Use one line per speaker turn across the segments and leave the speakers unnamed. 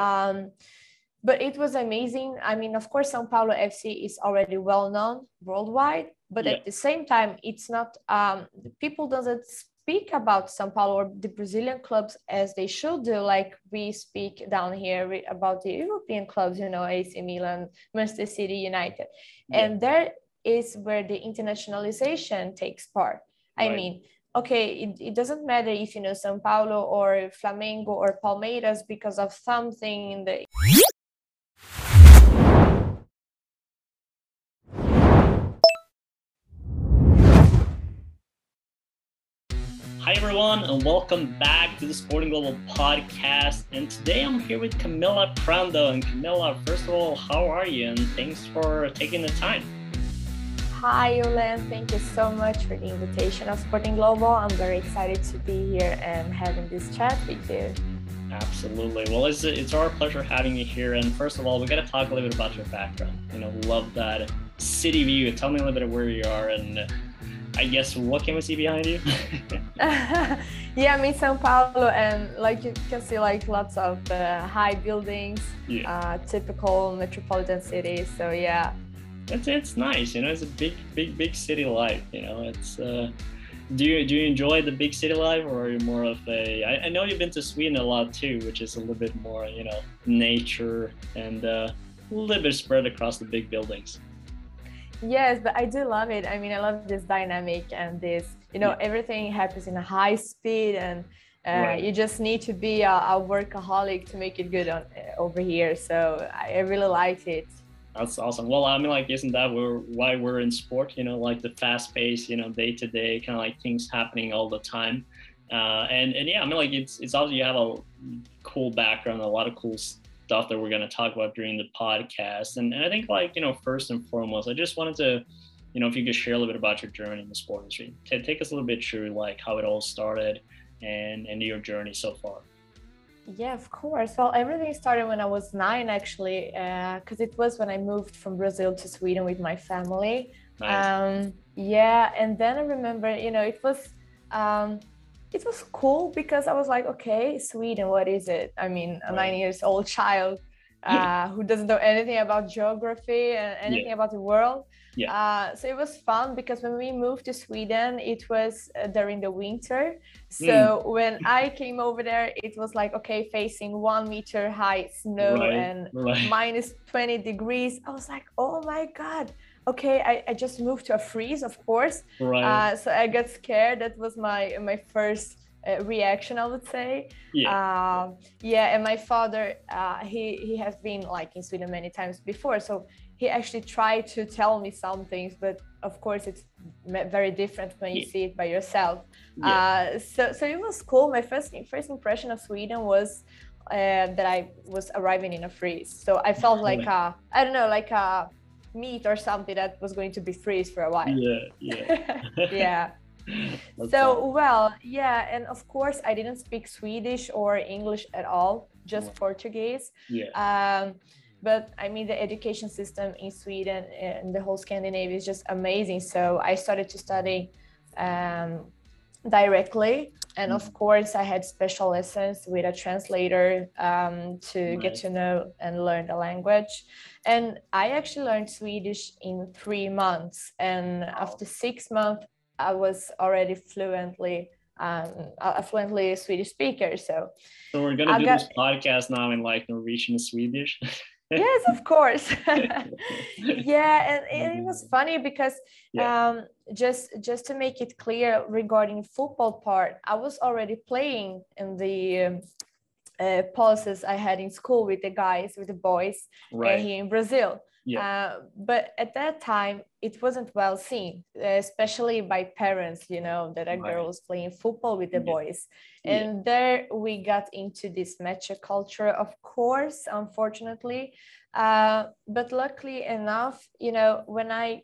Um, but it was amazing. I mean, of course, Sao Paulo FC is already well known worldwide, but yeah. at the same time, it's not. Um, people doesn't speak about Sao Paulo or the Brazilian clubs as they should do, like we speak down here about the European clubs, you know, AC Milan, Manchester City, United, yeah. and there is where the internationalization takes part. Right. I mean, okay, it, it doesn't matter if you know Sao Paulo or Flamengo or Palmeiras because of something in the
Hi, everyone, and welcome back to the Sporting Global podcast. And today I'm here with Camila Prando. And Camila, first of all, how are you? And thanks for taking the time.
Hi, Yulen. Thank you so much for the invitation of Sporting Global. I'm very excited to be here and having this chat with you.
Absolutely. Well, it's, it's our pleasure having you here. And first of all, we got to talk a little bit about your background. You know, love that city view. Tell me a little bit of where you are and I guess what can we see behind you?
yeah, I'm in Sao Paulo, and like you can see, like lots of uh, high buildings, yeah. uh, typical metropolitan city. So yeah,
it's it's nice. You know, it's a big, big, big city life. You know, it's. Uh, do you do you enjoy the big city life, or are you more of a? I, I know you've been to Sweden a lot too, which is a little bit more, you know, nature and uh, a little bit spread across the big buildings.
Yes, but I do love it. I mean, I love this dynamic and this, you know, yeah. everything happens in a high speed and uh, right. you just need to be a, a, workaholic to make it good on, uh, over here. So I, I really like it.
That's awesome. Well, I mean, like, isn't that we're, why we're in sport? You know, like the fast pace, you know, day to day, kind of like things happening all the time. Uh, and and yeah, I mean, like it's it's obviously you have a cool background, a lot of cool stuff that we're going to talk about during the podcast. And, and I think, like, you know, first and foremost, I just wanted to, you know, if you could share a little bit about your journey in the sport industry, take us a little bit through like how it all started and, and your journey so far.
Yeah, of course. Well, everything started when I was nine, actually, because uh, it was when I moved from Brazil to Sweden with my family. Nice. Um, yeah, and then I remember, you know, it was um, it was cool because I was like, okay, Sweden, what is it? I mean, a nine years old child uh, who doesn't know anything about geography and anything yeah. about the world. Yeah. Uh, so it was fun because when we moved to Sweden, it was uh, during the winter. So mm. when I came over there, it was like, okay, facing one meter high snow right. and right. minus 20 degrees. I was like, oh my God okay I, I just moved to a freeze of course right. Uh, so i got scared that was my my first uh, reaction i would say yeah uh, yeah and my father uh, he he has been like in sweden many times before so he actually tried to tell me some things but of course it's very different when you yeah. see it by yourself yeah. Uh, so so it was cool my first first impression of sweden was uh, that I was arriving in a freeze. So I felt like a, I don't know, like a meat or something that was going to be freeze for a while.
Yeah, yeah.
yeah. so well, yeah, and of course I didn't speak Swedish or English at all, just yeah. Portuguese. Yeah. Um, but I mean the education system in Sweden and the whole Scandinavia is just amazing. So I started to study um, directly. And of mm. course i had special lessons with a translator um, to get to know and learn the language. And i actually learned swedish in three months. And after six months i was already fluently um, a fluently swedish speaker. So
so we're gonna I do got... this podcast now in like norwegian swedish
yes of course yeah and, and, it was funny because yeah. um, just just to make it clear regarding football part i was already playing in the um, uh, pulses i had in school with the guys with the boys uh, right. uh, here in brazil yeah. Uh, but at that time, it wasn't well seen, especially by parents, you know, that a right. girl was playing football with the yeah. boys. And yeah. there we got into this macho culture, of course, unfortunately. Uh, but luckily enough, you know, when I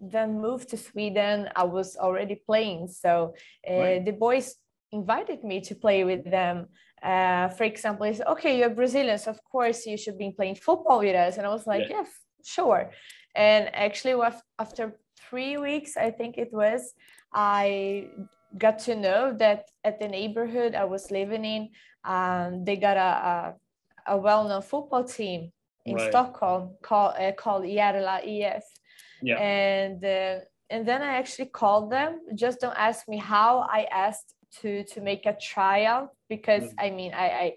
then moved to Sweden, I was already playing. So uh, right. the boys invited me to play with them. Uh, for example, said, okay, you're Brazilian, so of course you should be playing football with us. And I was like, yeah. yes, sure. And actually, after three weeks, I think it was, I got to know that at the neighborhood I was living in, um, they got a, a, a well-known football team in
Right.
Stockholm called uh, called Järla IF.
Yeah.
And uh, and then I actually called them. Just don't ask me how. I asked to to make a tryout because
Mm.
I mean I, I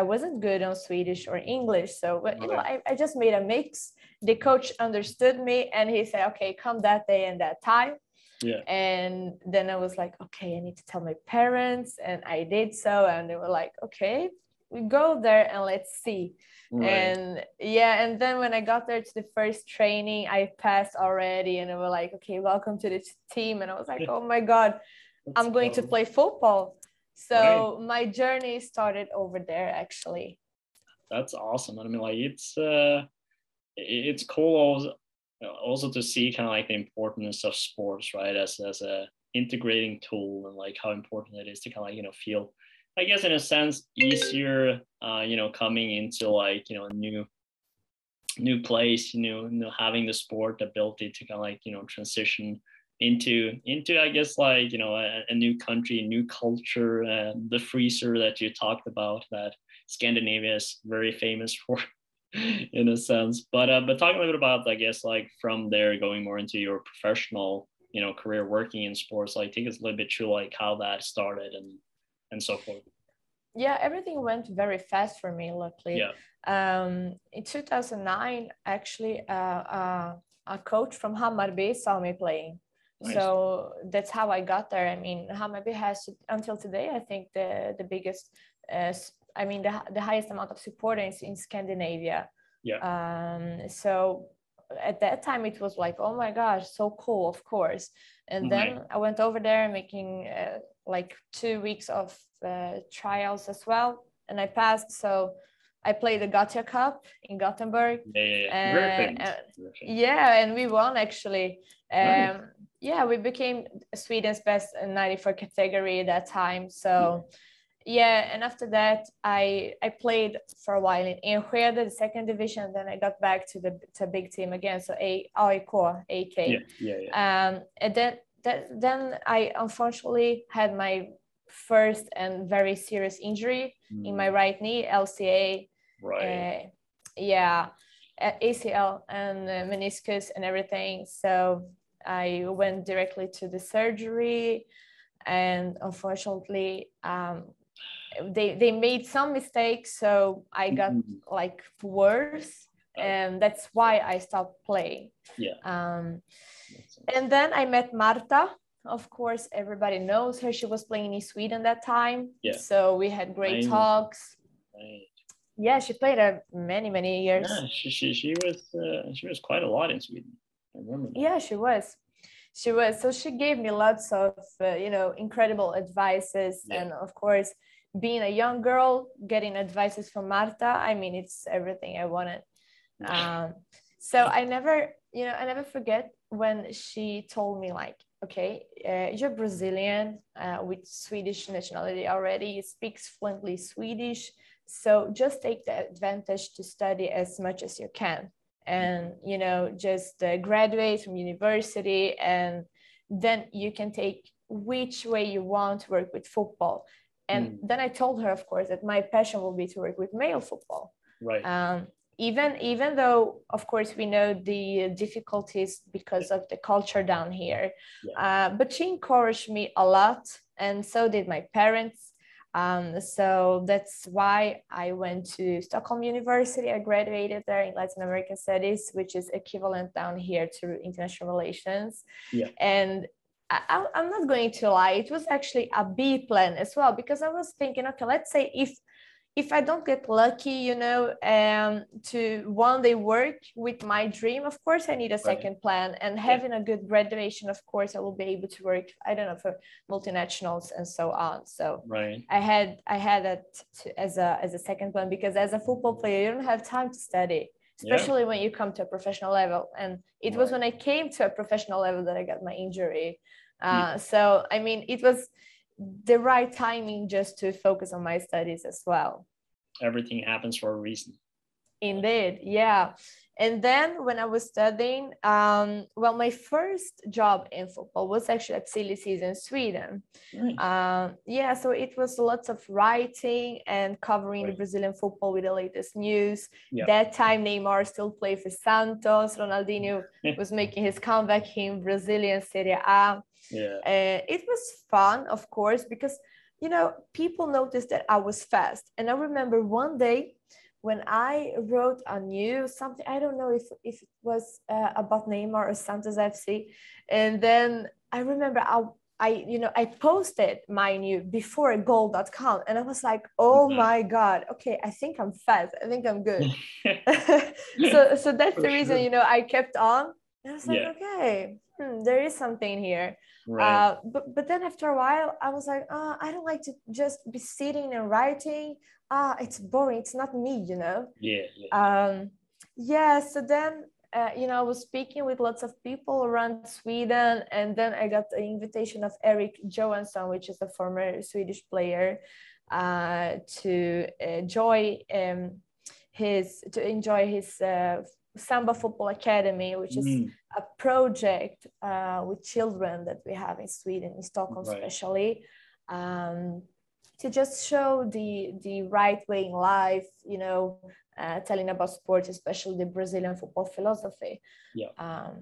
I wasn't good on Swedish or English, so but you know I, I just made a mix. The coach understood me and he said, "Okay, come that day and that time."
Yeah.
And then I was like, "Okay, I need to tell my parents," and I did so, and they were like, "Okay, we go there and let's see."
Right.
And yeah, and then when I got there to the first training, I passed already, and they were like, "Okay, welcome to the team," and I was like, "Oh my god, I'm going to play football." So my journey started over there, actually.
That's awesome. I mean, like it's uh, it's cool also to see kind of like the importance of sports, right? As as a integrating tool and like how important it is to kind of like you know feel, I guess in a sense easier, uh, you know, coming into like you know a new new place, you know, you know having the sport ability to kind of like you know transition into into I guess like you know a, a new country, new culture, uh, the freezer that you talked about that Scandinavia is very famous for in a sense. But uh, but talking a little bit about I guess like from there going more into your professional you know career working in sports, like take us a little bit through like how that started and and so forth.
Yeah, everything went very fast for me, luckily.
Yeah.
Um, in 2009, actually, uh, uh, a coach from Hammarby saw me playing.
Nice.
So that's how I got there. I mean, Hammarby has until today, I think the the biggest, uh, I mean, the, the highest amount of supporters in Scandinavia.
Yeah.
Um, so at that time, it was like, oh my gosh, so cool, of course. And then I went over there making uh, like two weeks of uh, trials as well, and I passed. So I played the Gothia Cup in Gothenburg.
Yeah, yeah, yeah. Very
Uh,
famous. Very famous.
Yeah, and we won actually.
Nice.
Um, yeah, we became Sweden's best 94 category at that time. So yeah, and after that, I I played for a while in in Enskede, the second division. Then I got back to the to big team again. So A AIK, AK.
Yeah, yeah, yeah.
Um, and then that, then I unfortunately had my first and very serious injury in my right knee, LCA.
Mm, right.
Uh, yeah, uh, ACL and uh, meniscus and everything. So I went directly to the surgery, and unfortunately, um, they they made some mistakes. So I got
Mhm.
like worse, and that's why I stopped playing.
Yeah.
Um, and then I met Marta. Of course, everybody knows her. She was playing in Sweden that time.
Yeah.
So we had great
I-
talks.
Right.
Yeah, she played uh, many, many years.
Yeah, she, she, she was uh, she was quite a lot in Sweden. I remember. that.
Yeah, she was. She was. So she gave me lots of, uh, you know, incredible advices.
Yeah.
And of course, being a young girl, getting advices from Marta, I mean, it's everything I wanted. Um, so I never, you know, I never forget when she told me, like, okay, uh, you're Brazilian uh, with Swedish nationality already, you speaks fluently Swedish. So just take the advantage to study as much as you can and you know just uh, graduate from university and then you can take which way you want to work with football and
Mm.
then i told her of course that my passion will be to work with male football
Right.
um, even even though of course we know the difficulties because of the culture down here uh, but she encouraged me a lot and so did my parents um, so that's why I went to Stockholm University. I graduated there in Latin American Studies, which is equivalent down here to international relations.
Yeah.
And I, I'm not going to lie, it was actually a B plan as well because I was thinking, okay, let's say if if I don't get lucky, you know, um, to one day work with my dream, of course, I need a second plan. And having a good graduation, of course, I will be able to work. I don't know for multinationals and so on. So
Right.
I had I had that to, as a as a second plan because as a football player, you don't have time to study,
Yeah.
especially when you come to a professional level. And it was when I came to a professional level that I got my injury.
Hmm.
Uh, So I mean, it was the right timing just to focus on my studies as well.
Everything happens for a reason.
Indeed, yeah. And then when I was studying, um, well, my first job in football was actually at Silly Season Sweden. Um, yeah, so it was lots of writing and covering right. the Brazilian football with the latest news. Yep. That time, Neymar still played for Santos. Ronaldinho was making his comeback in Brazilian Serie A.
Yeah. Uh,
it was fun, of course, because you know people noticed that I was fast, and I remember one day when I wrote a news, something I don't know if if it was uh, about Neymar or Santos FC, and then I remember I I you know I posted my new before goal.com and I was like, oh mm-hmm. my god, okay, I think I'm fast, I think I'm good. so so that's For the reason sure. you know I kept on. And I was like, yeah. okay, hmm, there is something here. Right. Uh, but but then after a while, I was like, oh, I don't like to just be sitting and writing ah, it's boring. It's not me, you know?
Yeah.
Yeah. Um, yeah. So then, uh, you know, I was speaking with lots of people around Sweden, and then I got the invitation of Eric Johansson, which is a former Swedish player, uh, to enjoy um, his to enjoy his uh, Samba Football Academy, which is mm. a project uh, with children that we have in Sweden, in Stockholm, right. especially. Um, to just show the the right way in life you know uh, telling about sports especially the brazilian football philosophy.
Yeah.
Um,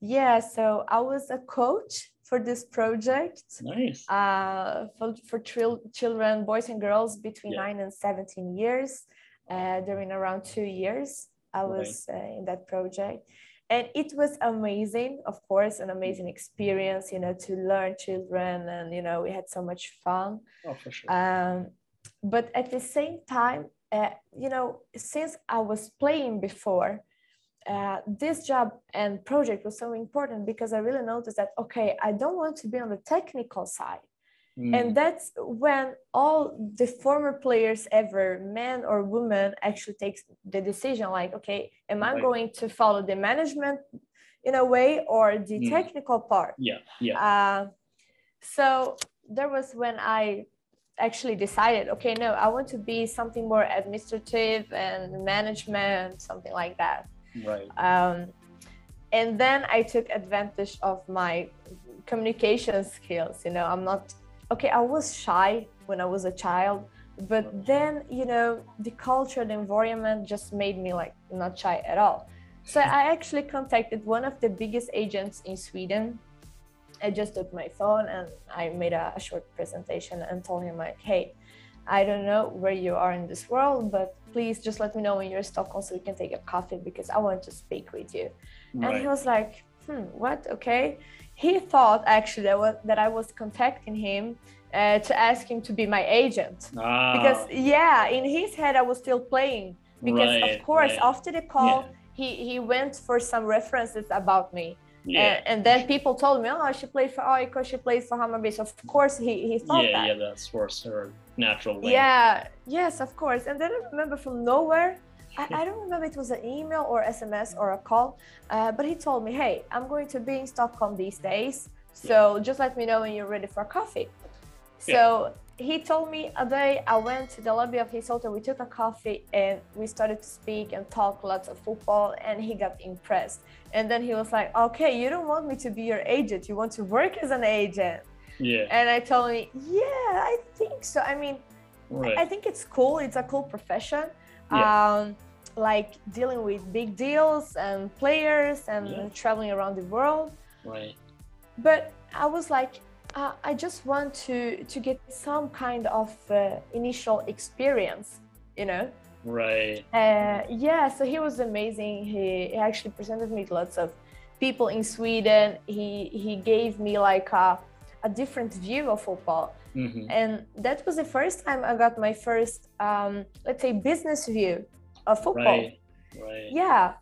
yeah so i was a coach for this project
nice.
uh, for, for tril- children boys and girls between yeah. 9 and 17 years. Uh, during around two years i was right. uh, in that project and it was amazing of course an amazing experience you know to learn children and you know we had so much fun
oh, for sure.
Um, but at the same time uh, you know since i was playing before uh, this job and project was so important because i really noticed that okay i don't want to be on the technical side Mm. And that's when all the former players ever, man or woman, actually takes the decision like, okay, am I going to follow the management in a way or the mm. technical part?
Yeah, yeah.
Uh, so there was when I actually decided, okay, no, I want to be something more administrative and management, something like that.
Right.
Um, and then I took advantage of my communication skills. You know, I'm not okay, I was shy when I was a child, but then, you know, the culture, the environment just made me like not shy at all. So I actually contacted one of the biggest agents in Sweden. I just took my phone and I made a, a short presentation and told him like, hey, I don't know where you are in this world, but please just let me know when you're in Stockholm so we can take a coffee because I want to speak with you. Right. And he was like, hmm, what? Okay he thought actually that, was, that I was contacting him uh, to ask him to be my agent. Ah. Because, yeah, in his head, I was still playing. Because, right, of course, right. after the call, yeah. he, he went for some references about me. Yeah. And, and, then people told me, oh, she played for AIK, she played for Hammarby. Of course, he, he thought
yeah,
that.
Yeah, that's for her natural way.
Yeah, yes, of course. And then I remember from nowhere, I, I, don't remember it was an email or SMS or a call, uh, but he told me, hey, I'm going to be in Stockholm these days. So yeah. just let me know when you're ready for a coffee. So yeah. he told me a day I went to the lobby of his hotel, we took a coffee and we started to speak and talk lots of football and he got impressed. And then he was like, okay, you don't want me to be your agent. You want to work as an agent.
Yeah.
And I told him, yeah, I think so. I mean, right. I think it's cool. It's a cool profession. Yeah. Um, like dealing with big deals and players and yeah. traveling around the world.
Right.
But I was like, uh, I just want to to get some kind of uh, initial experience, you know.
Right.
Uh, yeah. So he was amazing. He, he actually presented me to lots of people in Sweden. He he gave me like a a different view of football. Mm-hmm. And that was the first time I got my first, um, let's say, business view of football.
Right. Right.
Yeah.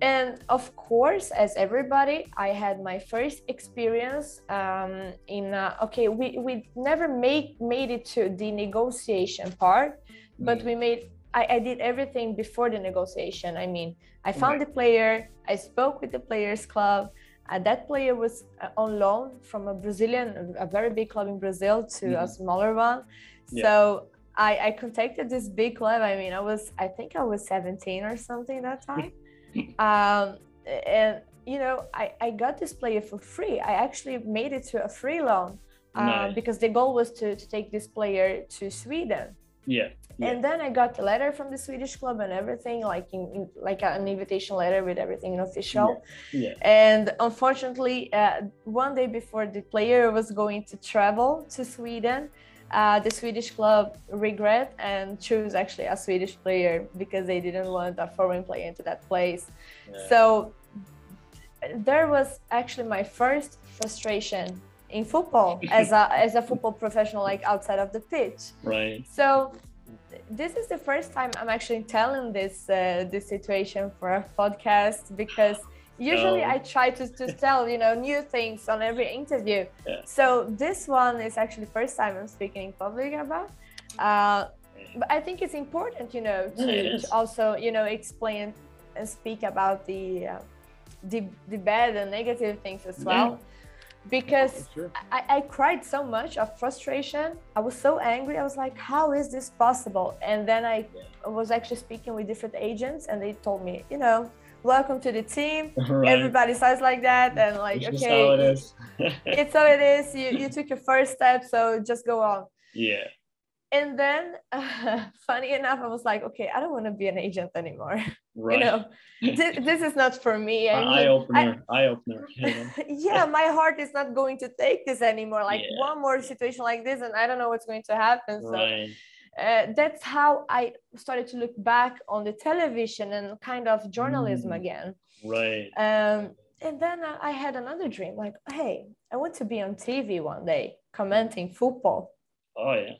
And of course, as everybody, I had my first experience um, in. Uh, okay, we, we never made made it to the negotiation part, mm. but we made. I, I did everything before the negotiation. I mean, I found right. the player. I spoke with the players club. Uh, that player was uh, on loan from a Brazilian, a very big club in Brazil, to mm. a smaller one. Yeah. So I, I contacted this big club. I mean, I was, I think I was 17 or something that time. um, and you know, I, I got this player for free. I actually made it to a free loan uh, nice. because the goal was to, to take this player to Sweden.
Yeah, yeah.
And then I got a letter from the Swedish club and everything, like in, in like an invitation letter with everything official.
Yeah. yeah.
And unfortunately, uh, one day before the player was going to travel to Sweden, uh, the Swedish club regret and choose actually a Swedish player because they didn't want a foreign player into that place. Yeah. So there was actually my first frustration in football as a as a football professional, like outside of the pitch.
Right.
So this is the first time I'm actually telling this uh, this situation for a podcast because usually oh. I try to, to tell you know new things on every interview.
Yeah.
So this one is actually the first time I'm speaking in public about. Uh, but I think it's important, you know, to, yeah, to also you know explain and speak about the uh, the the bad and negative things as well. Because sure. I, I cried so much of frustration. I was so angry. I was like, how is this possible? And then I yeah. was actually speaking with different agents, and they told me, you know, welcome to the team. Right. Everybody says like that, and like,
it's
okay,
how it is.
it's how it is. You you took your first step, so just go on.
Yeah.
And then, uh, funny enough, I was like, okay, I don't want to be an agent anymore.
Right.
you know, this, this is not for me.
I eye opener. Eye opener.
yeah, my heart is not going to take this anymore. Like yeah. one more situation like this, and I don't know what's going to happen. So.
Right.
Uh, that's how I started to look back on the television and kind of journalism mm. again.
Right.
Um, and then I had another dream like, hey, I want to be on TV one day commenting football.
Oh, yeah.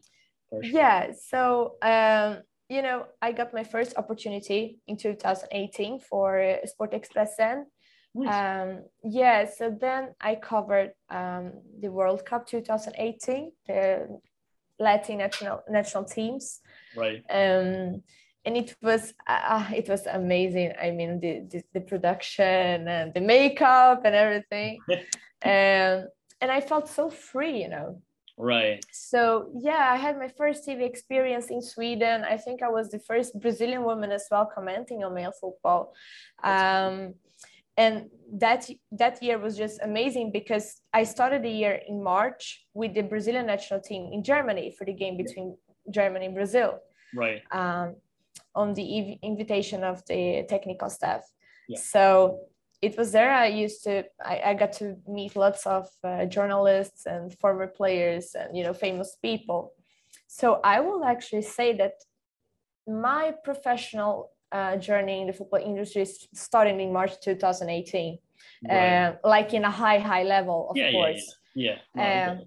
Yeah. So, um, you know, I got my first opportunity in 2018 for Sport Expressen. Nice. Um, yeah, so then I covered um, the World Cup 2018, the Latin national national teams.
Right.
Um, and it was uh, it was amazing. I mean, the, the, the production and the makeup and everything, and and I felt so free, you know.
Right.
So yeah, I had my first TV experience in Sweden. I think I was the first Brazilian woman as well commenting on male football. Um, and that that year was just amazing because I started the year in March with the Brazilian national team in Germany for the game between Germany and Brazil.
Right.
Um, on the invitation of the technical staff.
Yeah.
So it was there. I used to i, I got to meet lots of uh, journalists and former players and you know famous people. So i will actually say that my professional uh, journey in the football industry started in march 2018 right. uh, like in a high high level of
yeah,
course.
yeah. Yeah,
um,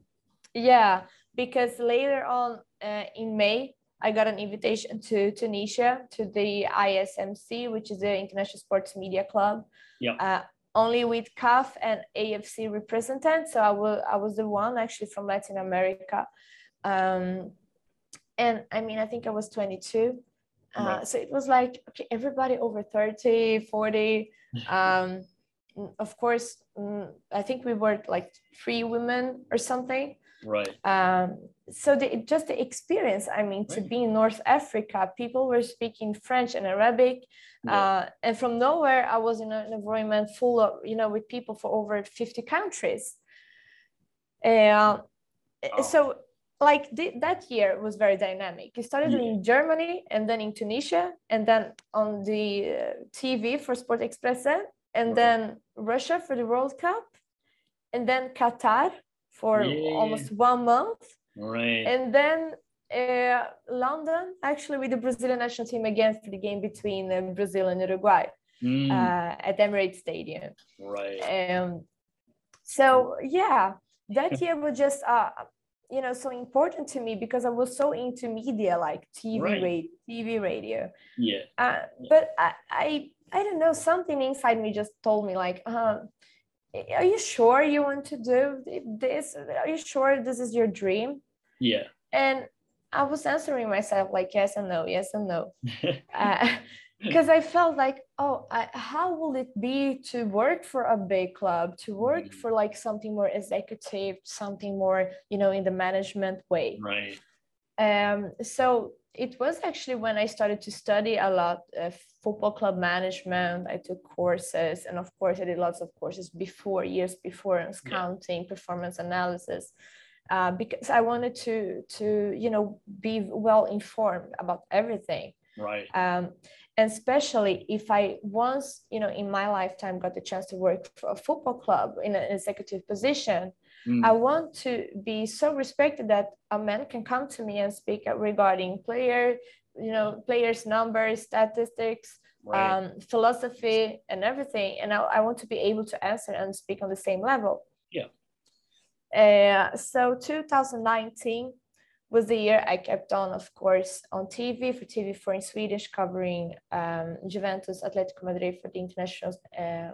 yeah because later on uh, in may I got an invitation to Tunisia to the ISMC, which is the International Sports Media Club,
yeah.
Uh, only with CAF and AFC representatives. So I will I was the one actually from Latin America. Um, and I mean, I think I was 22. Uh, right. So it was like, okay, everybody over 30, 40. Um, of course, mm, I think we were like three women or something.
Right.
Um, so the, just the experience, I mean, right. to be in North Africa, people were speaking French and Arabic. Yeah. Uh, and from nowhere, I was in an environment full of, you know, with people for over 50 countries. Uh, oh. So like th- that year was very dynamic. It started yeah. in Germany and then in Tunisia and then on the uh, TV for Sport Expressen and right. then Russia for the World Cup and then Qatar for yeah. almost one month.
Right.
And then uh, London, actually, with the Brazilian national team again for the game between uh, Brazil and Uruguay mm. uh, at Emirates Stadium.
Right.
Um, so yeah, that year was just uh, you know so important to me because I was so into media like TV, right. radio, TV, radio.
Yeah.
Uh, but I, I I don't know something inside me just told me like. Uh, are you sure you want to do this? Are you sure this is your dream?
Yeah.
And I was answering myself like yes and no, yes and no. Because uh, I felt like, oh, I, how will it be to work for a big club, to work mm. for like something more executive, something more, you know, in the management way.
Right.
Um, so it was actually when I started to study a lot of football club management. I took courses, and of course, I did lots of courses before, years before, in scouting, yeah. performance analysis, uh, because I wanted to to you know be well informed about everything.
Right.
Um, and especially if I once you know in my lifetime got the chance to work for a football club in an executive position Mm. I want to be so respected that a man can come to me and speak regarding player, you know, players' numbers, statistics, right. um, philosophy, and everything. And I, I want to be able to answer and speak on the same level.
Yeah.
Uh, so 2019 was the year I kept on, of course, on TV for TV4 in Swedish, covering um, Juventus, Atletico Madrid for the international uh,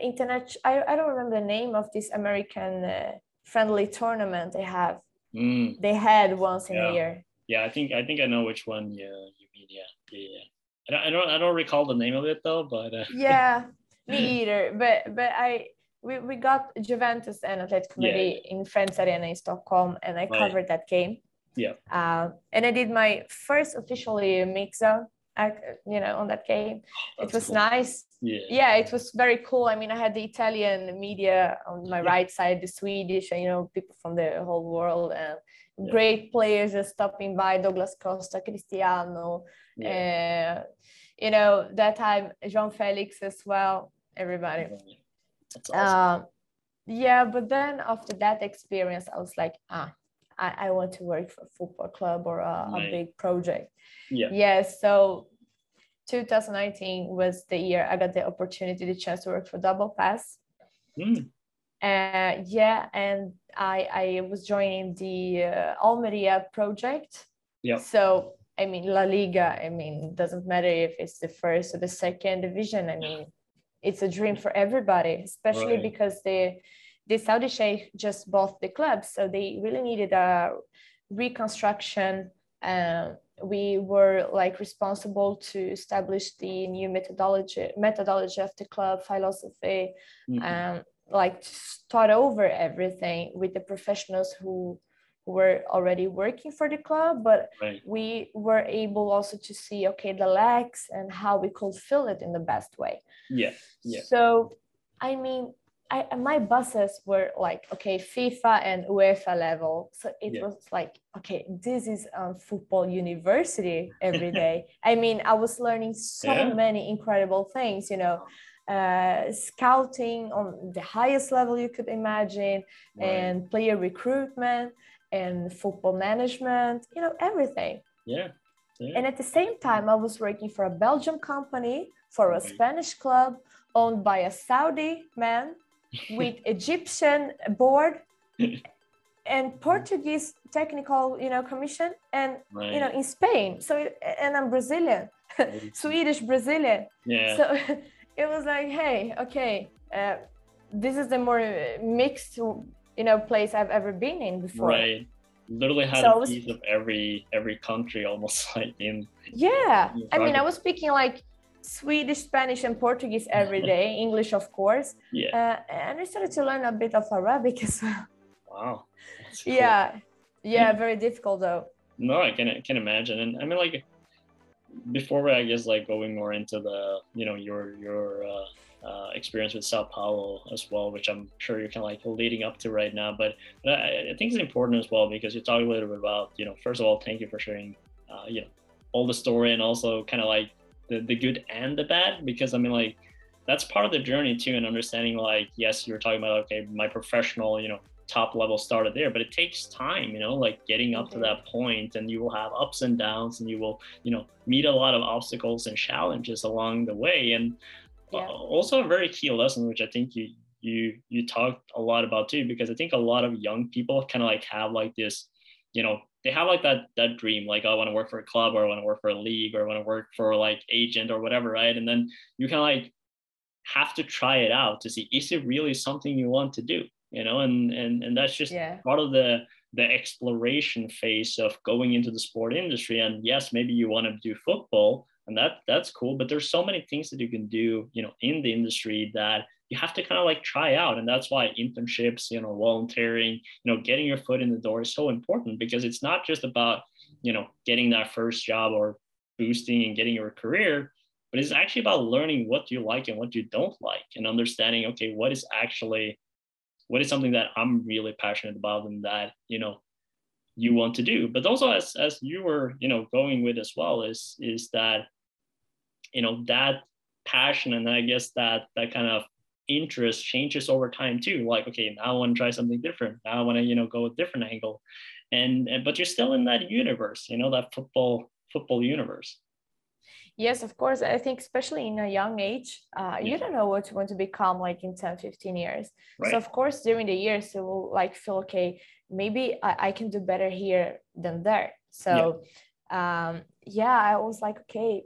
internet I, I don't remember the name of this american uh, friendly tournament they have
mm.
they had once in yeah. a year
yeah i think i think i know which one yeah you mean yeah yeah, yeah. I, don't, I don't i don't recall the name of it though but uh...
yeah me either but but i we, we got Juventus and Atletico Madrid yeah. in Friends Arena in Stockholm, and I covered right. that game.
Yeah.
Uh, and I did my first officially mix zone you know on that game it was
cool.
nice
yeah
yeah it was very cool i mean i had the italian media on my yeah. right side the swedish and you know people from the whole world and yeah. great players just stopping by douglas costa cristiano yeah. uh, you know that time João Felix as well everybody
That's awesome.
Uh, yeah but then after that experience i was like ah I, I want to work for a football club or a, right. a big project.
Yeah.
Yeah. So 2019 was the year I got the opportunity, the chance to work for Double Pass.
Mm.
Uh, yeah, and I I was joining the uh, Almeria project.
Yeah.
So I mean La Liga. I mean, doesn't matter if it's the first or the second division. I mean, it's a dream for everybody, especially right. because they the Saudi Sheikh just bought the club, so they really needed a reconstruction. Uh, we were like responsible to establish the new methodology methodology of the club philosophy, mm-hmm. um, like start over everything with the professionals who were already working for the club, but
right.
we were able also to see okay the lacks and how we could fill it in the best way.
Yeah. Yeah.
So I mean, I, my bosses were like, okay, FIFA and UEFA level. So it yeah. was like, okay, this is um, football university every day. I mean, I was learning so yeah. many incredible things, you know, uh, scouting on the highest level you could imagine, right. and player recruitment and football management, you know, everything.
Yeah. yeah.
And at the same time, I was working for a Belgium company, for a. Spanish club owned by a Saudi man with Egyptian board and Portuguese technical, you know, commission, and right. you know, in Spain. So, and I'm Brazilian, Swedish Brazilian.
Yeah.
So it was like, hey, okay, uh, this is the more mixed, you know, place I've ever been in before.
Right. Literally had so a piece was, of every every country almost like in.
Yeah, in I mean, I was speaking like Swedish, Spanish, and Portuguese every day. English, of course.
Yeah.
Uh, and I started to learn a bit of Arabic as well.
Wow.
Cool. Yeah. Yeah. Very difficult though.
No, I can I can imagine, and I mean like before I guess like going more into the you know your your uh, uh, experience with Sao Paulo as well, which I'm sure you're kind of like leading up to right now. But, but I, I, think it's important as well because you talk a little bit about you know first of all, thank you for sharing uh, you know all the story and also kind of like the, the good and the bad because I mean like that's part of the journey too and understanding like yes you were talking about okay my professional you know top level started there but it takes time you know like getting up to mm-hmm. that point and you will have ups and downs and you will you know meet a lot of obstacles and challenges along the way. And uh, yeah. also a very key lesson which i think you you you talked a lot about too because i think a lot of young people kind of like have like this you know they have like that that dream like oh, i want to work for a club or i want to work for a league or i want to work for like agent or whatever right? And then you kind of like have to try it out to see is it really something you want to do you know and and and that's just
yeah.
part of the the exploration phase of going into the sport industry and yes maybe you want to do football and that that's cool but there's so many things that you can do you know in the industry that you have to kind of like try out and that's why internships you know volunteering you know getting your foot in the door is so important because it's not just about you know getting that first job or boosting and getting your career but it's actually about learning what you like and what you don't like and understanding okay what is actually what is something that i'm really passionate about and that you know you want to do. But also as as you were you know going with as well is is that you know that passion and i guess that that kind of interest changes over time too. Like okay now i want to try something different. Now i want to you know go a different angle. And, and but you're still in that universe you know that football football universe
yes of course i think especially in a young age uh, you don't know what you want to become like in 10 15 years right. so of course during the years you will like feel okay maybe I, I can do better here than there so yeah. um yeah i was like okay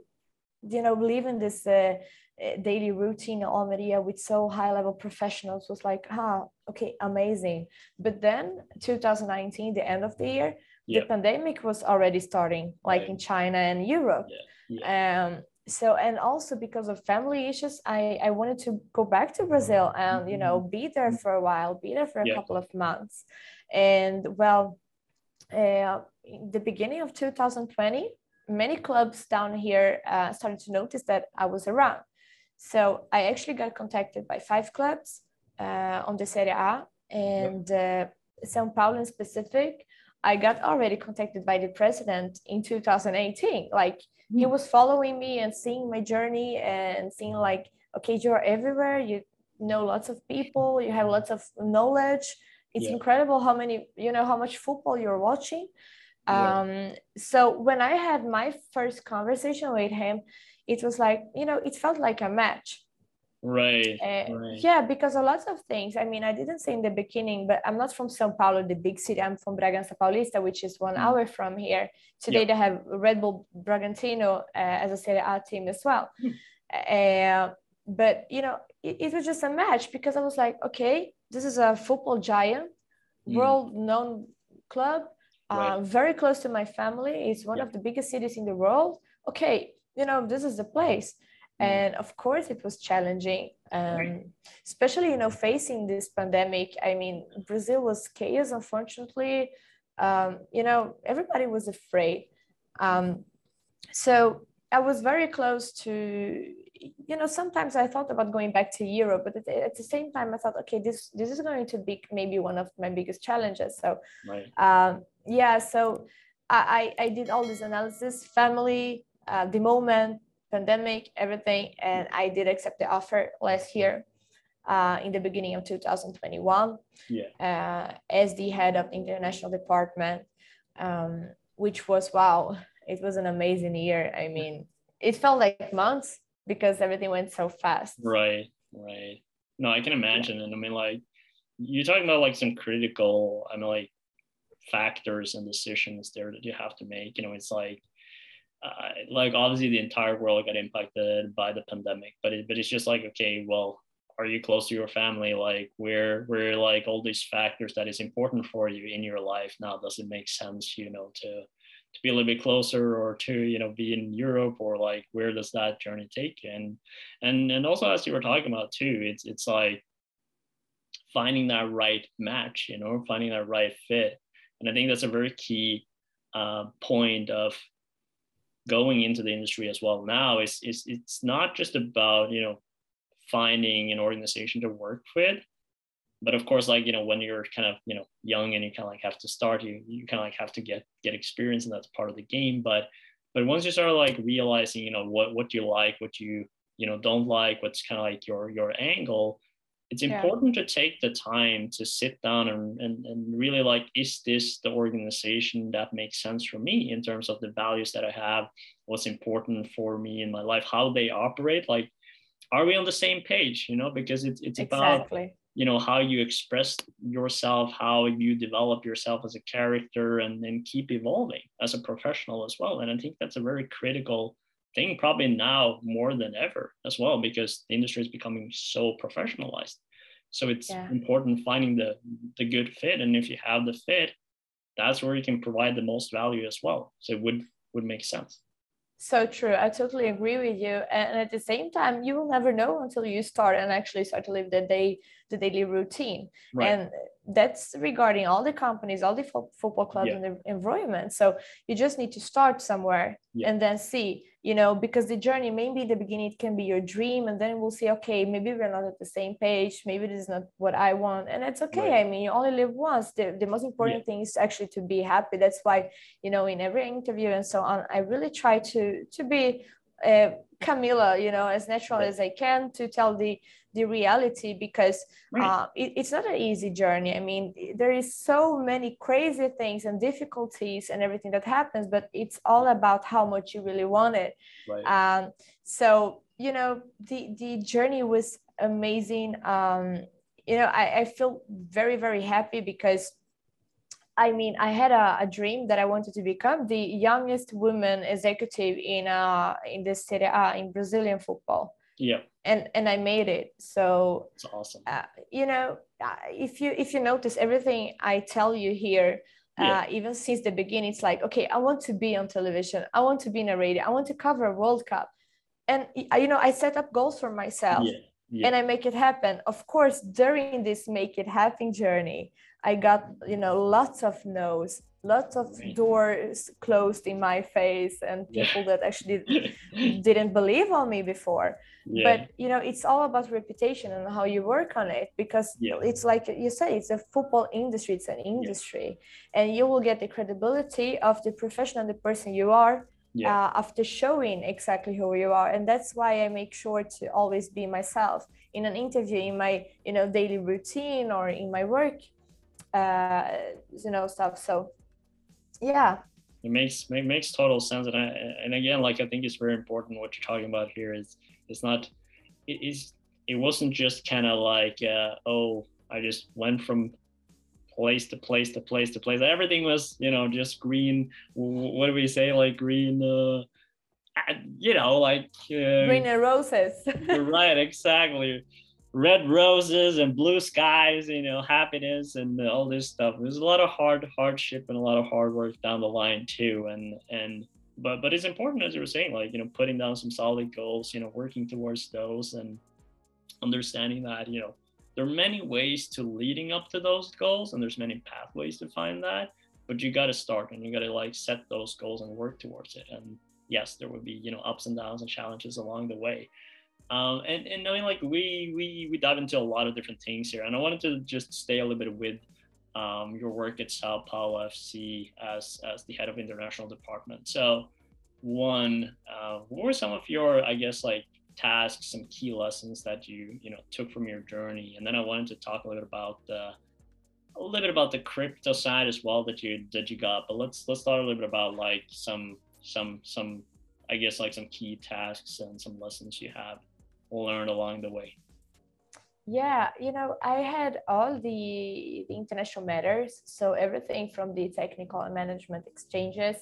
you know leaving this uh, uh, daily routine in Almeria with so high level professionals was like, ah, okay, amazing. But then 2019, the end of the year, the pandemic was already starting, like right. in China and Europe. Yeah. Yeah. Um, so and also because of family issues, I I wanted to go back to Brazil and you know be there for a while, be there for a couple of months, and well, uh, the beginning of 2020 many clubs down here uh, started to notice that I was around. So I actually got contacted by five clubs uh, on the Serie A and uh, São Paulo in specific. I got already contacted by the president in 2018. Like mm. he hmm. was following me and seeing my journey and seeing like, okay, you're everywhere. You know lots of people. You have lots of knowledge. It's yeah. incredible how many, you know, how much football you're watching. Yeah. Um, so when I had my first conversation with him, it was like you know it felt like a match
right, uh, right,
yeah because a lot of things i mean i didn't say in the beginning but i'm not from sao paulo the big city i'm from bragança paulista which is one mm. hour from here today yep. they have red bull bragantino uh, as a serie a team as well mm. uh, but you know it, it, was just a match because i was like okay this is a football giant mm. world known club right. Uh, very close to my family it's one of the biggest cities in the world okay you know this is the place. And of course it was challenging um, especially you know facing this pandemic. I mean brazil was chaos unfortunately. Um, you know everybody was afraid. Um, so i was very close to you know sometimes i thought about going back to europe but at, at the same time i thought okay this this is going to be maybe one of my biggest challenges. So right. um, yeah so I, I did all this analysis family uh, the moment, pandemic, everything. And I did accept the offer last year uh, in the beginning of 2021 yeah. uh, as the head of the international department, um, which was, wow, it was an amazing year. I mean, it felt like months because everything went so fast.
Right, right. No, I can imagine. And I mean, like, you're talking about like some critical, I mean, like, factors and decisions there that you have to make. You know, it's like, uh, like obviously the entire world got impacted by the pandemic, but it, but it's just like okay, well, are you close to your family? Like where where like all these factors that is important for you in your life now? Does it make sense, you know, to to be a little bit closer or to you know be in Europe or like where does that journey take you? And and and also as you were talking about too, it's it's like finding that right match, you know, finding that right fit. And I think that's a very key uh, point of going into the industry as well now is, is it's not just about you know finding an organization to work with. But of course like you know when you're kind of you know young and you kind of like have to start you you kind of like have to get get experience and that's part of the game. But but once you start like realizing you know what what you like what you you know don't like what's kind of like your your angle it's important yeah. to take the time to sit down and, and, and really like is this the organization that makes sense for me in terms of the values that i have what's important for me in my life how they operate like are we on the same page you know because it's, it's exactly. about you know how you express yourself how you develop yourself as a character and then keep evolving as a professional as well and i think that's a very critical thing probably now more than ever as well because the industry is becoming so professionalized. So it's yeah. important finding the the good fit and if you have the fit that's where you can provide the most value as well. So it would would make sense.
So true. I totally agree with you. And at the same time you will never know until you start and actually start to live the day the daily routine. Right. and that's regarding all the companies all the fo- football clubs yeah. and the environment so you just need to start somewhere yeah. and then see you know because the journey maybe the beginning it can be your dream and then we'll say okay maybe we're not at the same page maybe this is not what i want and it's okay right. i mean you only live once the, the most important yeah. thing is actually to be happy that's why you know in every interview and so on i really try to to be uh, camila you know as natural as i can to tell the the reality because right. uh, it, it's not an easy journey. I mean, there is so many crazy things and difficulties and everything that happens, but it's all about how much you really want it. Right. Um, so you know, the the journey was amazing. Um, you know, I, I feel very very happy because I mean, I had a, a, dream that I wanted to become the youngest woman executive in uh in the Serie A in Brazilian football.
Yeah
and and I made it. So
it's awesome.
Uh, you know, uh, if you if you notice everything I tell you here, yeah. uh, even since the beginning, it's like okay, I want to be on television. I want to be in a radio. I want to cover a World Cup, and you know, I set up goals for myself. Yeah. Yeah. and I make it happen. Of course, during this make it happen journey, I got you know lots of no's, lots of doors closed in my face, and people yeah. that actually didn't believe on me before yeah. but you know it's all about reputation and how you work on it because yeah. it's like you said it's a football industry it's an industry and you will get the credibility of the professional the person you are uh, after showing exactly who you are. And that's why i make sure to always be myself in an interview in my you know daily routine or in my work uh, you know stuff. So yeah.
It makes it makes total sense. And I, and again like i think it's very important what you're talking about here is it's not it is it wasn't just kind of like uh, oh i just went from place to place to place to place. Everything was you know just green. What do we say? Like green uh you know like uh,
green and roses.
right exactly. Red roses and blue skies you know happiness and all this stuff. There's a lot of hard hardship and a lot of hard work down the line too and and but but it's important as you were saying like you know putting down some solid goals you know working towards those and understanding that you know there are many ways to leading up to those goals and there's many pathways to find that but you got to start and you got to like set those goals and work towards it and yes there would be you know ups and downs and challenges along the way um, and and knowing like we we we dive into a lot of different things here and i wanted to just stay a little bit with um, your work at Sao Paulo FC as, as the head of international department. So, one, uh, what were some of your, I guess, like tasks, some key lessons that you you know took from your journey? And then I wanted to talk a little bit about the a little bit about the crypto side as well that you that you got. But let's let's talk a little bit about like some some some I guess like some key tasks and some lessons you have learned along the way
yeah you know i had all the, the international matters so everything from the technical and management exchanges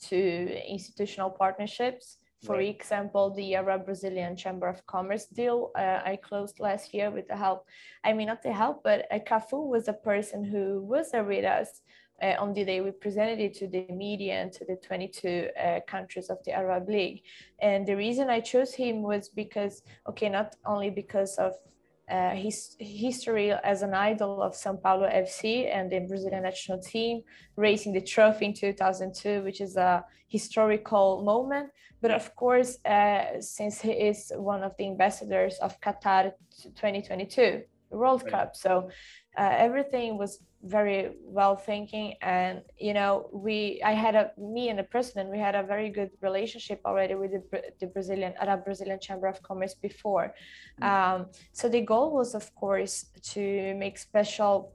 to institutional partnerships for right. example the arab brazilian chamber of commerce deal uh, i closed last year with the help i mean not the help but uh, cafu was a person who was there with us uh, on the day we presented it to the media and to the 22 uh, countries of the Arab League. And the reason I chose him was because, okay, not only because of uh, his history as an idol of São Paulo FC and the Brazilian national team, raising the trophy in 2002, which is a historical moment. But of course, uh, since he is one of the ambassadors of Qatar 2022, World right. Cup, so uh, everything was very well thinking and you know we i had a me and the president we had a very good relationship already with the, the brazilian arab brazilian chamber of commerce before mm-hmm. um, so the goal was of course to make special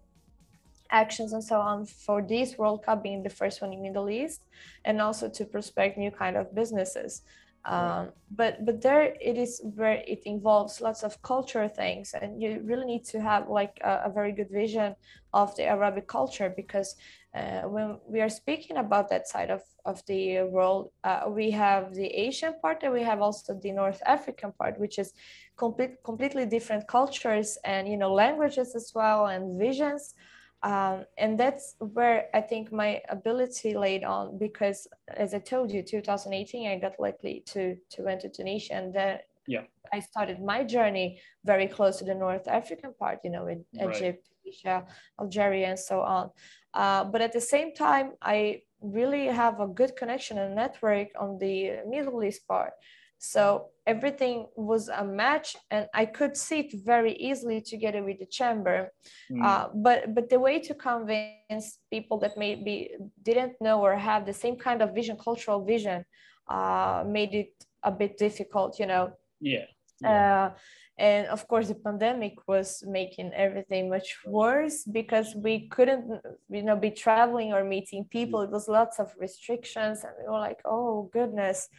actions and so on for this world cup being the first one in middle east and also to prospect new kind of businesses um, but but there it is where it involves lots of culture things and you really need to have like a, a very good vision of the arabic culture because uh, when we are speaking about that side of, of the world uh, we have the asian part and we have also the north african part which is complete, completely different cultures and you know languages as well and visions um, and that's where I think my ability laid on because, as I told you, 2018 I got lucky to to went to Tunisia, and then
yeah.
I started my journey very close to the north african part you know in right. egypt Tunisia, algeria and so on. Uh, but at the same time i really have a good connection and network on the middle east part. So everything was a match and i could sit very easily together with the chamber mm. uh, but but the way to convince people that maybe didn't know or have the same kind of vision cultural vision uh, made it a bit difficult you know
yeah, yeah.
Uh, and of course the pandemic was making everything much worse because we couldn't you know be traveling or meeting people it was lots of restrictions and we were like oh goodness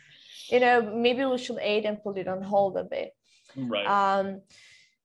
you know, maybe we should aid and put it on hold a bit.
Right.
Um,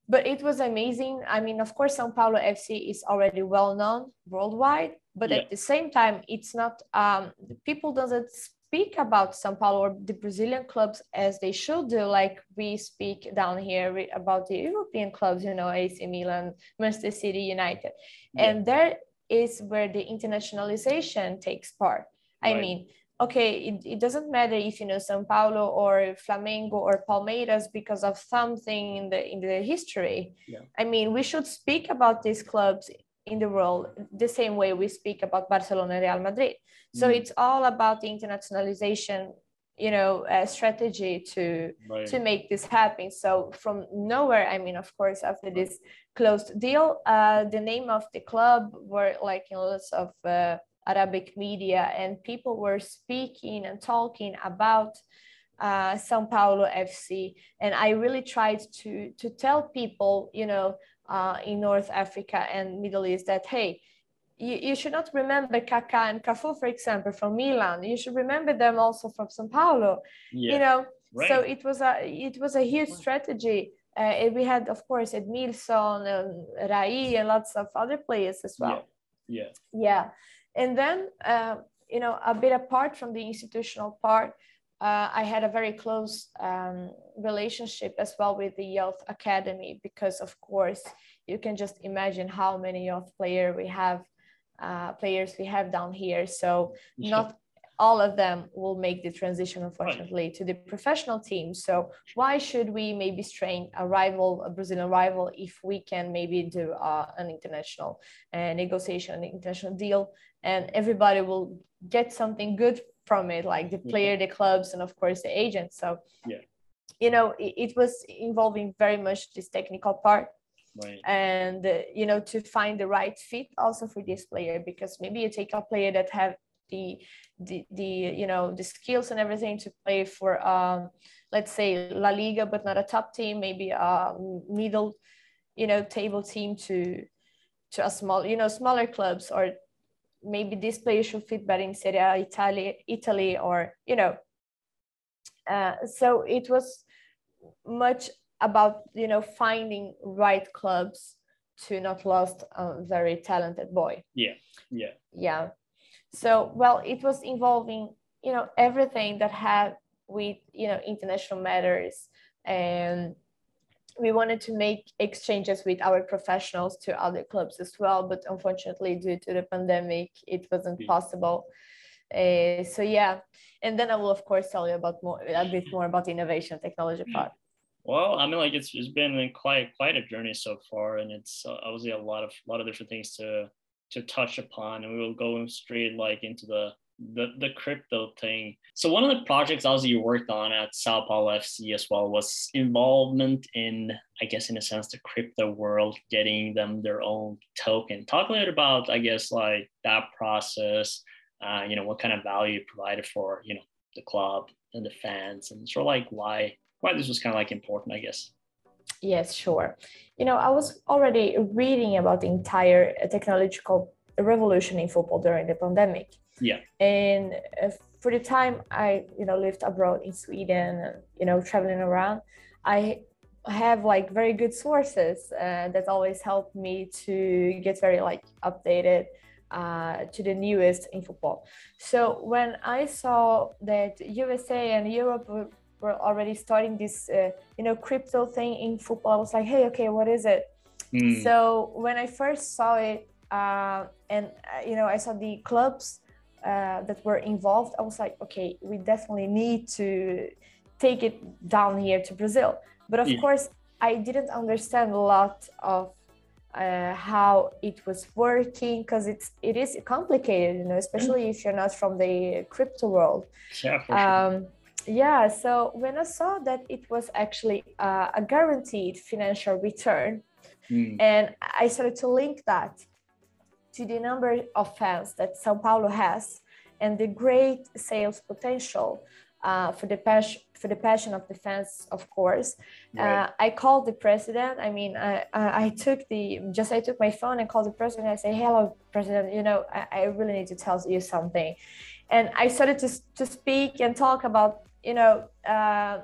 but it was amazing. I mean, of course, Sao Paulo FC is already well known worldwide, but yeah. at the same time, it's not. Um, people doesn't speak about Sao Paulo or the Brazilian clubs as they should do, like we speak down here about the European clubs. You know, AC Milan, Manchester City, United, yeah. and there is where the internationalization takes part. Right. I mean, okay, it, it doesn't matter if you know Sao Paulo or Flamengo or Palmeiras because of something in the in the history.
Yeah.
I mean, we should speak about these clubs in the world the same way we speak about Barcelona and Real Madrid. So mm. it's all about the internationalization, you know, uh, strategy to right. to make this happen. So from nowhere, I mean, of course, after this closed deal, uh, the name of the club were like in lots of uh, Arabic media, and people were speaking and talking about uh, Sao Paulo FC. And I really tried to to tell people, you know, uh, in North Africa and Middle East that hey, you, you should not remember Kaká and Cafu, for example, from Milan. You should remember them also from Sao Paulo. Yeah. You know, right. so it was a it was a huge strategy. Uh, we had, of course, Edmilson and Rai and lots of other players as well.
Yeah.
Yeah. yeah. And then, uh, you know, a bit apart from the institutional part, uh, I had a very close um, relationship as well with the youth academy because, of course, you can just imagine how many youth player we have, uh, players we have down here. So not all of them will make the transition, unfortunately, right. to the professional team. So why should we maybe strain a rival, a Brazilian rival, if we can maybe do uh, an international uh, negotiation, an international deal, and everybody will get something good from it, like the player, the clubs, and of course the agents. So
yeah,
you know, it, it was involving very much this technical part.
Right.
and uh, you know to find the right fit also for this player because maybe you take a player that have the the, the you know the skills and everything to play for um, let's say La Liga, but not a top team, maybe a middle you know table team to to a small you know smaller clubs or maybe this player should fit better in Serie A, Italy, Italy, or you know. Uh, so it was much about you know finding right clubs to not lost a very talented boy.
Yeah, yeah,
yeah. So, well, it was involving, you know, everything that had with, you know, international matters. And we wanted to make exchanges with our professionals to other clubs as well. But unfortunately, due to the pandemic, it wasn't possible. Uh, so, yeah. And then I will, of course, tell you about more, a bit more about the innovation technology mm. part.
Well, I mean, like it's, it's been quite quite a journey so far, and it's uh, obviously a lot of a lot of different things to to touch upon and we will go straight like into the the, the crypto thing. So one of the projects also you worked on at Sao Paulo FC as well was involvement in, I guess, in a sense, the crypto world, getting them their own token. Talk a little about, I guess, like that process. Uh, you know, what kind of value provided for, you know, the club and the fans, and sort of like why why this was kind of like important, I guess.
Yes, sure. You know, I was already reading about the entire technological revolution in football during the pandemic.
Yeah.
And uh, for the time I, you know, lived abroad in Sweden, and, you know, traveling around, I have like very good sources uh, that always help me to get very like updated uh, to the newest in football. So when I saw that USA and Europe were already starting this uh, you know crypto thing in football i was like hey okay what is it mm. so when i first saw it uh, and uh, you know i saw the clubs uh, that were involved i was like okay we definitely need to take it down here to Brazil. But of yeah. course, I didn't understand a lot of uh, how it was working because it's it is complicated, you know, especially if you're not from the crypto world.
Yeah, um, sure.
Yeah. So when I saw that it was actually uh, a guaranteed financial return, mm. and I started to link that to the number of fans that Sao Paulo has and the great sales potential uh, for the passion for the passion of the fans, of course. Right. Uh, I called the president. I mean, I, I took the just I took my phone and called the president. I say, "Hello, president. You know, I, I really need to tell you something." And I started to to speak and talk about you know uh,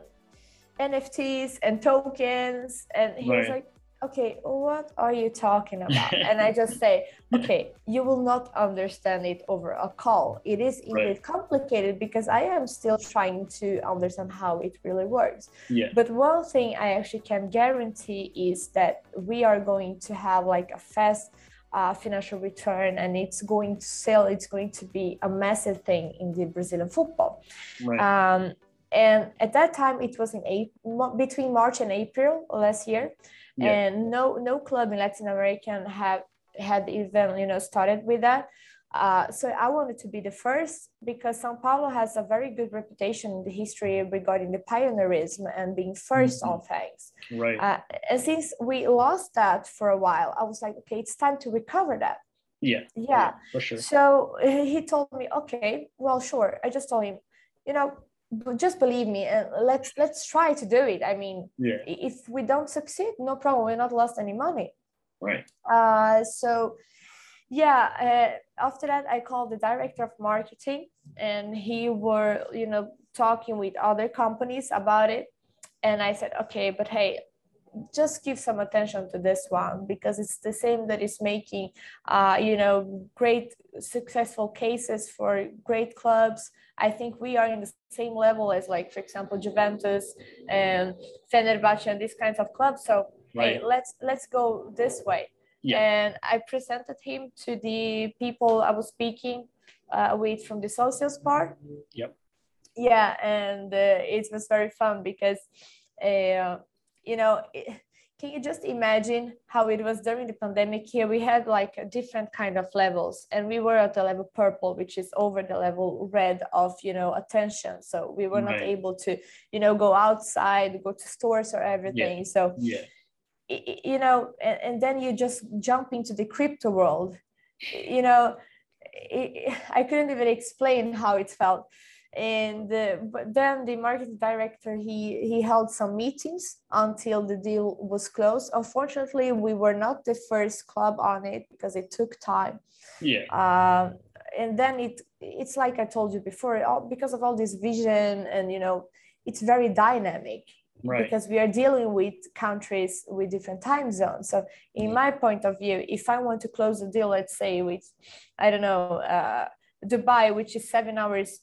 NFTs and tokens, and he right. was like, okay, what are you talking about? and I just say, okay, you will not understand it over a call. It is indeed right. complicated because I am still trying to understand how it really works.
Yeah.
But one thing I actually can guarantee is that we are going to have like a fast uh, financial return and it's going to sell, it's going to be a massive thing in the Brazilian football. Right. Um, and at that time, it was in April, between March and April last year yeah. and no no club in Latin America have had even you know started with that. Uh, so I wanted to be the first because São Paulo has a very good reputation in the history regarding the pioneerism and being 1st mm-hmm. on things.
Right. Uh,
and since we lost that for a while, I was like, okay, it's time to recover that.
Yeah.
Yeah. yeah
for sure.
So he told me, okay, well, sure. I just told him, you know, just believe me and let's let's try to do it. I mean
yeah.
if we don't succeed no problem. We're not lost any money.
Right.
Uh so yeah uh, after that i called the director of marketing and he were you know talking with other companies about it. And i said okay but hey just give some attention to this one because it's the same that is making uh, you know great successful cases for great clubs. I think we are in the same level as like for example juventus and fenerbahce and these kinds of clubs. So right. hey let's let's go this way. Yeah. and i presented him to the people i was speaking uh, with from the Socios part
yep.
Yeah and uh, it was very fun because uh, you know can you just imagine how it was during the pandemic? Here we had like a different kind of levels and we were at the level purple which is over the level red of you know attention. So we were right. not able to you know go outside go to stores or everything.
Yeah.
so
yeah
you know and, and then you just jump into the crypto world. You know it, i couldn't even explain how it felt and uh, but then the marketing director he he held some meetings until the deal was closed. Unfortunately we were not the first club on it because it took time.
Yeah.
Um, and then it it's like i told you before all, because of all this vision and you know it's very dynamic
right.
because we are dealing with countries with different time zones. So in my point of view if i want to close a deal let's say with i don't know uh, dubai which is seven hours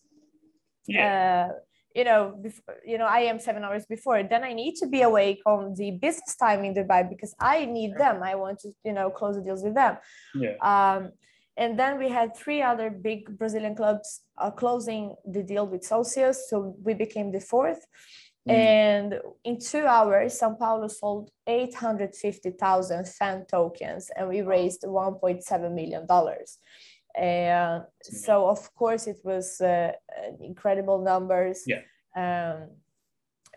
yeah.
Uh, you know, before, you know, I am seven hours before. Then I need to be awake on the business time in Dubai because I need them. I want to, you know, close the deals with them.
Yeah.
Um, and then we had three other big Brazilian clubs uh, closing the deal with Socios. So we became the fourth. Mm. And in two hours, Sao Paulo sold 850,000 fan tokens and we raised $1.7 million. And so, of course, it was uh, incredible numbers.
Yeah.
Um,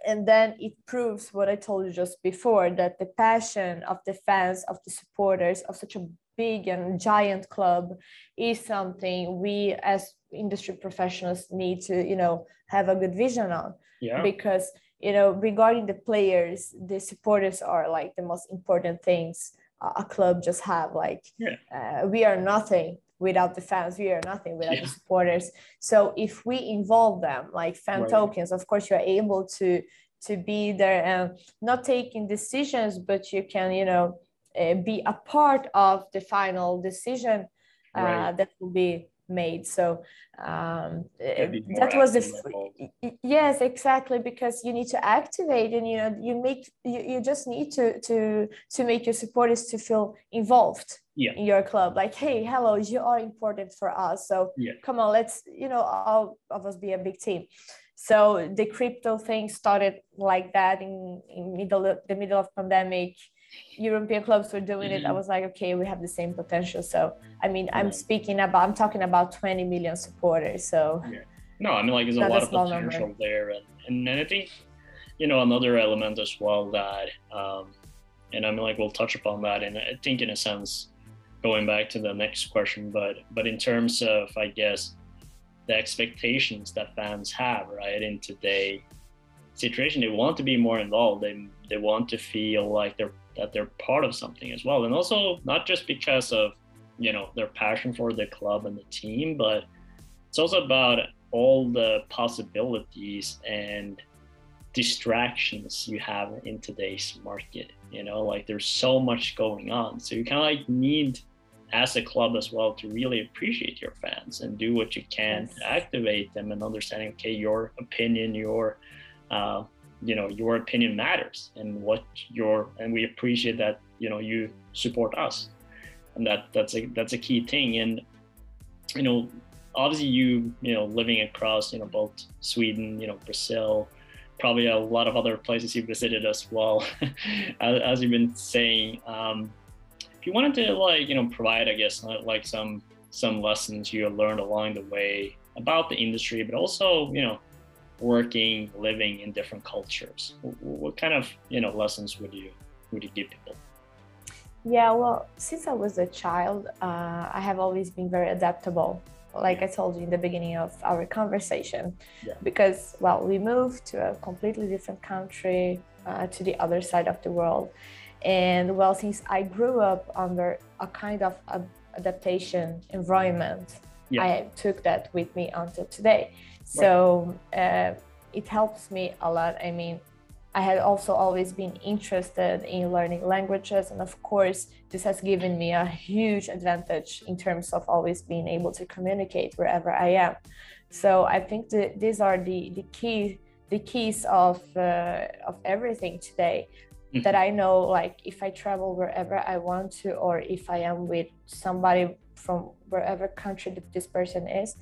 and then it proves what I told you just before that the passion of the fans, of the supporters of such a big and giant club is something we as industry professionals need to, you know, have a good vision on.
Yeah.
Because, you know, regarding the players, the supporters are like the most important things a club just have. Like,
yeah.
uh, we are nothing without the fans we are nothing without yeah. the supporters so if we involve them like fan right. tokens of course you're able to to be there and not taking decisions but you can you know uh, be a part of the final decision uh, right. that will be made so um, that was the yes exactly because you need to activate and you know you make you, you just need to to to make your supporters to feel involved
yeah.
in your club like hey hello you are important for us so
yeah.
come on let's you know all of us be a big team So the crypto thing started like that in, in middle of, the middle of pandemic. European clubs were doing mm-hmm. it. I mm-hmm. was like, okay, we have the same potential. So I mean, I'm speaking about, I'm talking about 20 million supporters. So
yeah. no, I mean, like there's a lot a of potential number. there, and, and and I think you know another element as well that, um, and I mean, like we'll touch upon that, and I think in a sense, going back to the next question, but but in terms of, I guess the expectations that fans have right in today situation they want to be more involved they, they want to feel like they're that they're part of something as well. And also not just because of you know their passion for the club and the team but it's also about all the possibilities and distractions you have in today's market you know? Like there's so much going on. So you kind of like need as a club as well to really appreciate your fans and do what you can yes. to activate them and understanding okay your opinion your uh, you know your opinion matters and what your and we appreciate that you know you support us. And that that's a that's a key thing. And you know obviously you you know living across you know both sweden you know brazil probably a lot of other places you visited as well as, as, you've been saying um, if you wanted to like you know provide i guess like some some lessons you learned along the way about the industry but also you know working living in different cultures what kind of you know lessons would you would you give people
yeah well since i was a child uh, i have always been very adaptable like i told you in the beginning of our conversation yeah. because well we moved to a completely different country uh, to the other side of the world and well, since I grew up under a kind of a adaptation environment, yeah. I took that with me until today. So uh, it helps me a lot. I mean, I had also always been interested in learning languages. And of course, this has given me a huge advantage in terms of always being able to communicate wherever I am. So I think that these are the, the key the keys of uh, of everything today mm-hmm. that I know like if I travel wherever I want to or if I am with somebody from wherever country that this person is,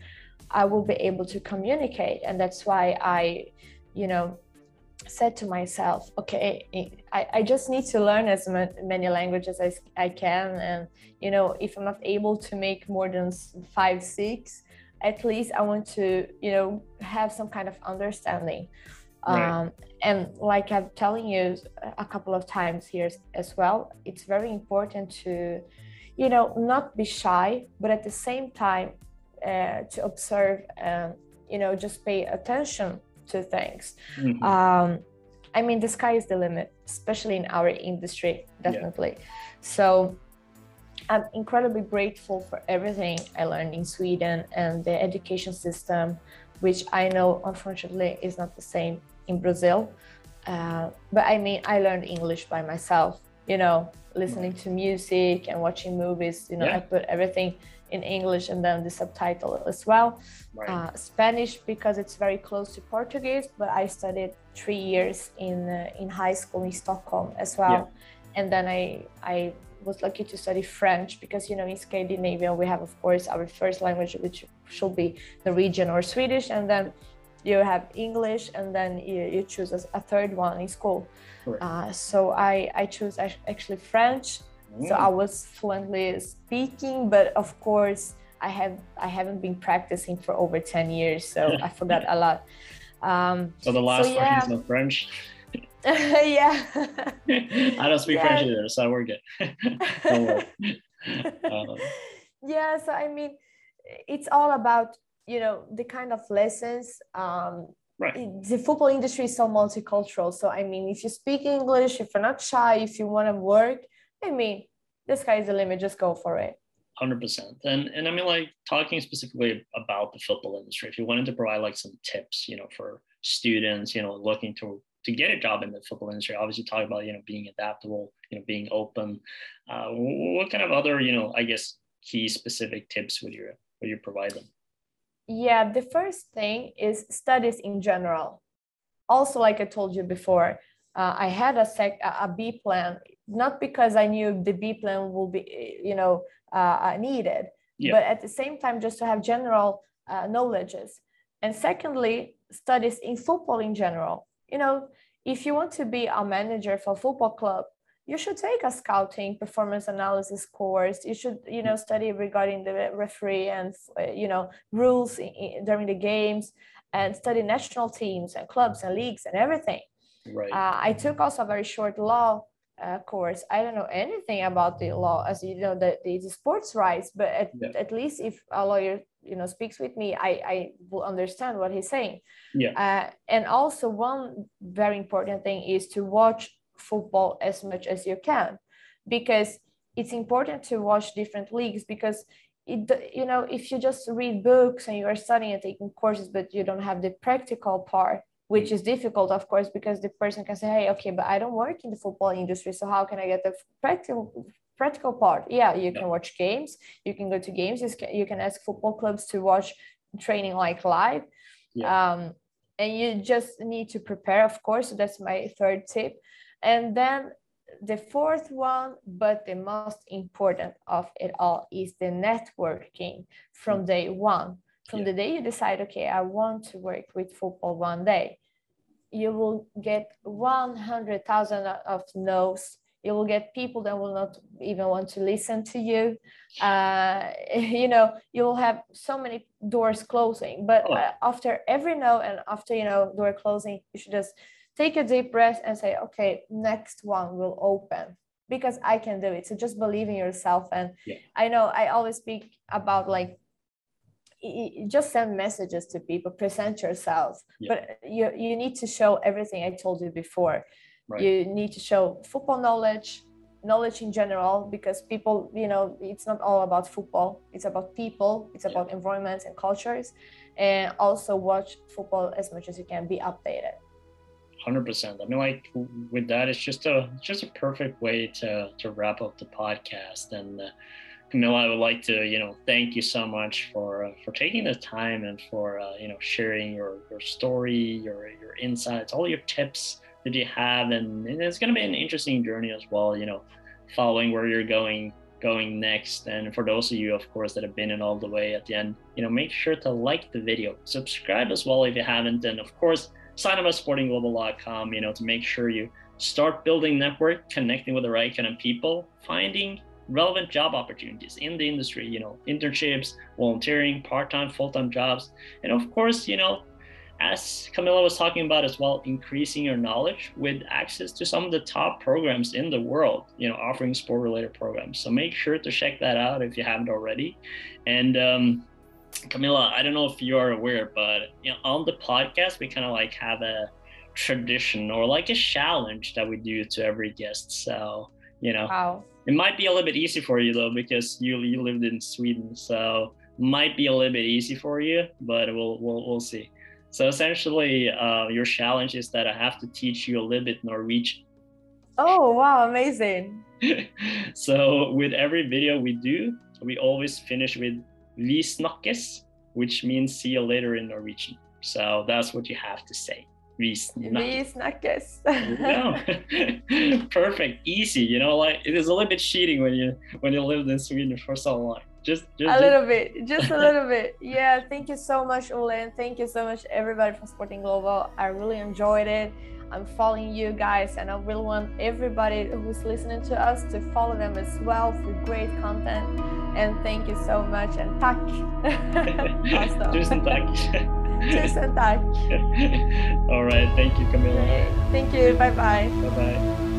I will be able to communicate. And that's why I, you know, said to myself, okay, I, I just need to learn as many languages as I can. And, you know, if I'm not able to make more than five, six, at least I want to, you know, have some kind of understanding. Right. Um, and like I'm telling you a couple of times here as well, it's very important to, you know, not be shy, but at the same time, uh, to observe and, you know, just pay attention to things. Mm-hmm. Um, I mean, the sky is the limit, especially in our industry, definitely. Yeah. So I'm incredibly grateful for everything I learned in Sweden and the education system, which I know unfortunately is not the same in Brazil. Uh, but I mean, I learned English by myself, you know, listening to music and watching movies. You know, yeah. I put everything in English and then the subtitle as well. Right. Uh, Spanish because it's very close to Portuguese, but I studied three years in uh, in high school in Stockholm as well, yeah. and then I I was lucky to study French because you know in Scandinavia we have of course our first language which should be Norwegian or Swedish, and then you have English and then you, you choose a third one in school. Uh, so I, I chose actually French. Mm. So I was fluently speaking, but of course I have I haven't been practicing for over 10 years, so I forgot a lot. Um,
so the last so, yeah. one is French.
yeah.
I don't speak yeah. French either, so we're good.
uh, yeah, so I mean, it's all about you know the kind of lessons um, right. the football industry is so multicultural so i mean if you speak english if you're not shy if you want to work i mean the sky is the limit just go for it.
100% and and i mean like talking specifically about the football industry if you wanted to provide like some tips you know for students you know looking to to get a job in the football industry obviously talk about you know being adaptable you know being open. Uh, what kind of other you know i guess key specific tips would you would you provide them?
Yeah, the first thing is studies in general. Also, like I told you before, uh, I had a sec a B plan, not because I knew the B plan will be, you know, uh, uh needed, yeah. but at the same time, just to have general uh, knowledges. And secondly, studies in football in general. You know, if you want to be a manager for a football club, you should take a scouting performance analysis course. You should, you know, study regarding the referee and, uh, you know, rules in, in, during the games and study national teams and clubs and leagues and everything.
Right.
Uh, I took also a very short law uh, course. I don't know anything about the law, as you know, the, the, sports rights, but at, yeah. at least if a lawyer, you know, speaks with me, I, I will understand what he's saying.
Yeah.
Uh, and also one very important thing is to watch football as much as you can, because it's important to watch different leagues because it, you know, if you just read books and you are studying and taking courses, but you don't have the practical part, which is difficult, of course, because the person can say, hey, okay, but I don't work in the football industry. So how can I get the practical practical part? Yeah, you can watch games, you can go to games, you can, you can ask football clubs to watch training like live. Yeah. Um, and you just need to prepare, of course. So that's my third tip. And then the fourth one, but the most important of it all, is the networking from mm. day one. From yeah. the day you decide, okay, I want to work with football one day, you will get 100,000 of no's. You will get people that will not even want to listen to you. Uh, you know, you will have so many doors closing. But oh. uh, after every no and after, you know, door closing, you should just take a deep breath and say, okay, next one will open because I can do it. So just believe in yourself. And yeah. I know I always speak about like just send messages to people present yourself. Yeah. but you you need to show everything i told you before. Right. you need to show football knowledge knowledge in general because people you know it's not all about football. It's about people. It's yeah. about environments and cultures. And also watch football as much as you can. Be updated.
100% i mean like with that it's just a just a perfect way to to wrap up the podcast. And uh, Camilla, I would like to, you know, thank you so much for uh, for taking the time and for uh, you know sharing your your story, your your insights, all your tips that you have, and, and it's going to be an interesting journey as well. You know, following where you're going going next. And for those of you, of course, that have been in all the way at the end, you know, make sure to like the video, subscribe as well if you haven't, and of course, sign up at sportingglobal.com. You know, to make sure you start building network, connecting with the right kind of people, finding relevant job opportunities in the industry, you know, internships, volunteering, part-time, full-time jobs. And of course, you know, as Camilla was talking about as well, increasing your knowledge with access to some of the top programs in the world, you know, offering sport related programs. So make sure to check that out if you haven't already. And um, Camilla, I don't know if you are aware, but you know, on the podcast, we kind of like have a tradition or like a challenge that we do to every guest. So, you know,
wow.
It might be a little bit easy for you though because you you lived in Sweden, so might be a little bit easy for you, but we'll we'll we'll see. So essentially, uh, your challenge is that I have to teach you a little bit Norwegian.
Oh wow, amazing!
so with every video we do, we always finish with "Vi snakkes," which means "see you later" in Norwegian. So that's what you have to say.
Vi snakkes.
Perfect, easy. You know, like it is a little bit cheating when you when you lived in Sweden for so long. Just, just
a little bit, just a little bit. Yeah, thank you so much, Ole, and thank you so much everybody for supporting Global. I really enjoyed it. I'm following you guys, and I really want everybody who's listening to us to follow them as well for great content. And thank you so much, and tack.
Tusen tack.
Tusen tack.
All right. Thank you, Camilla.
Thank you. Bye bye.
Bye bye.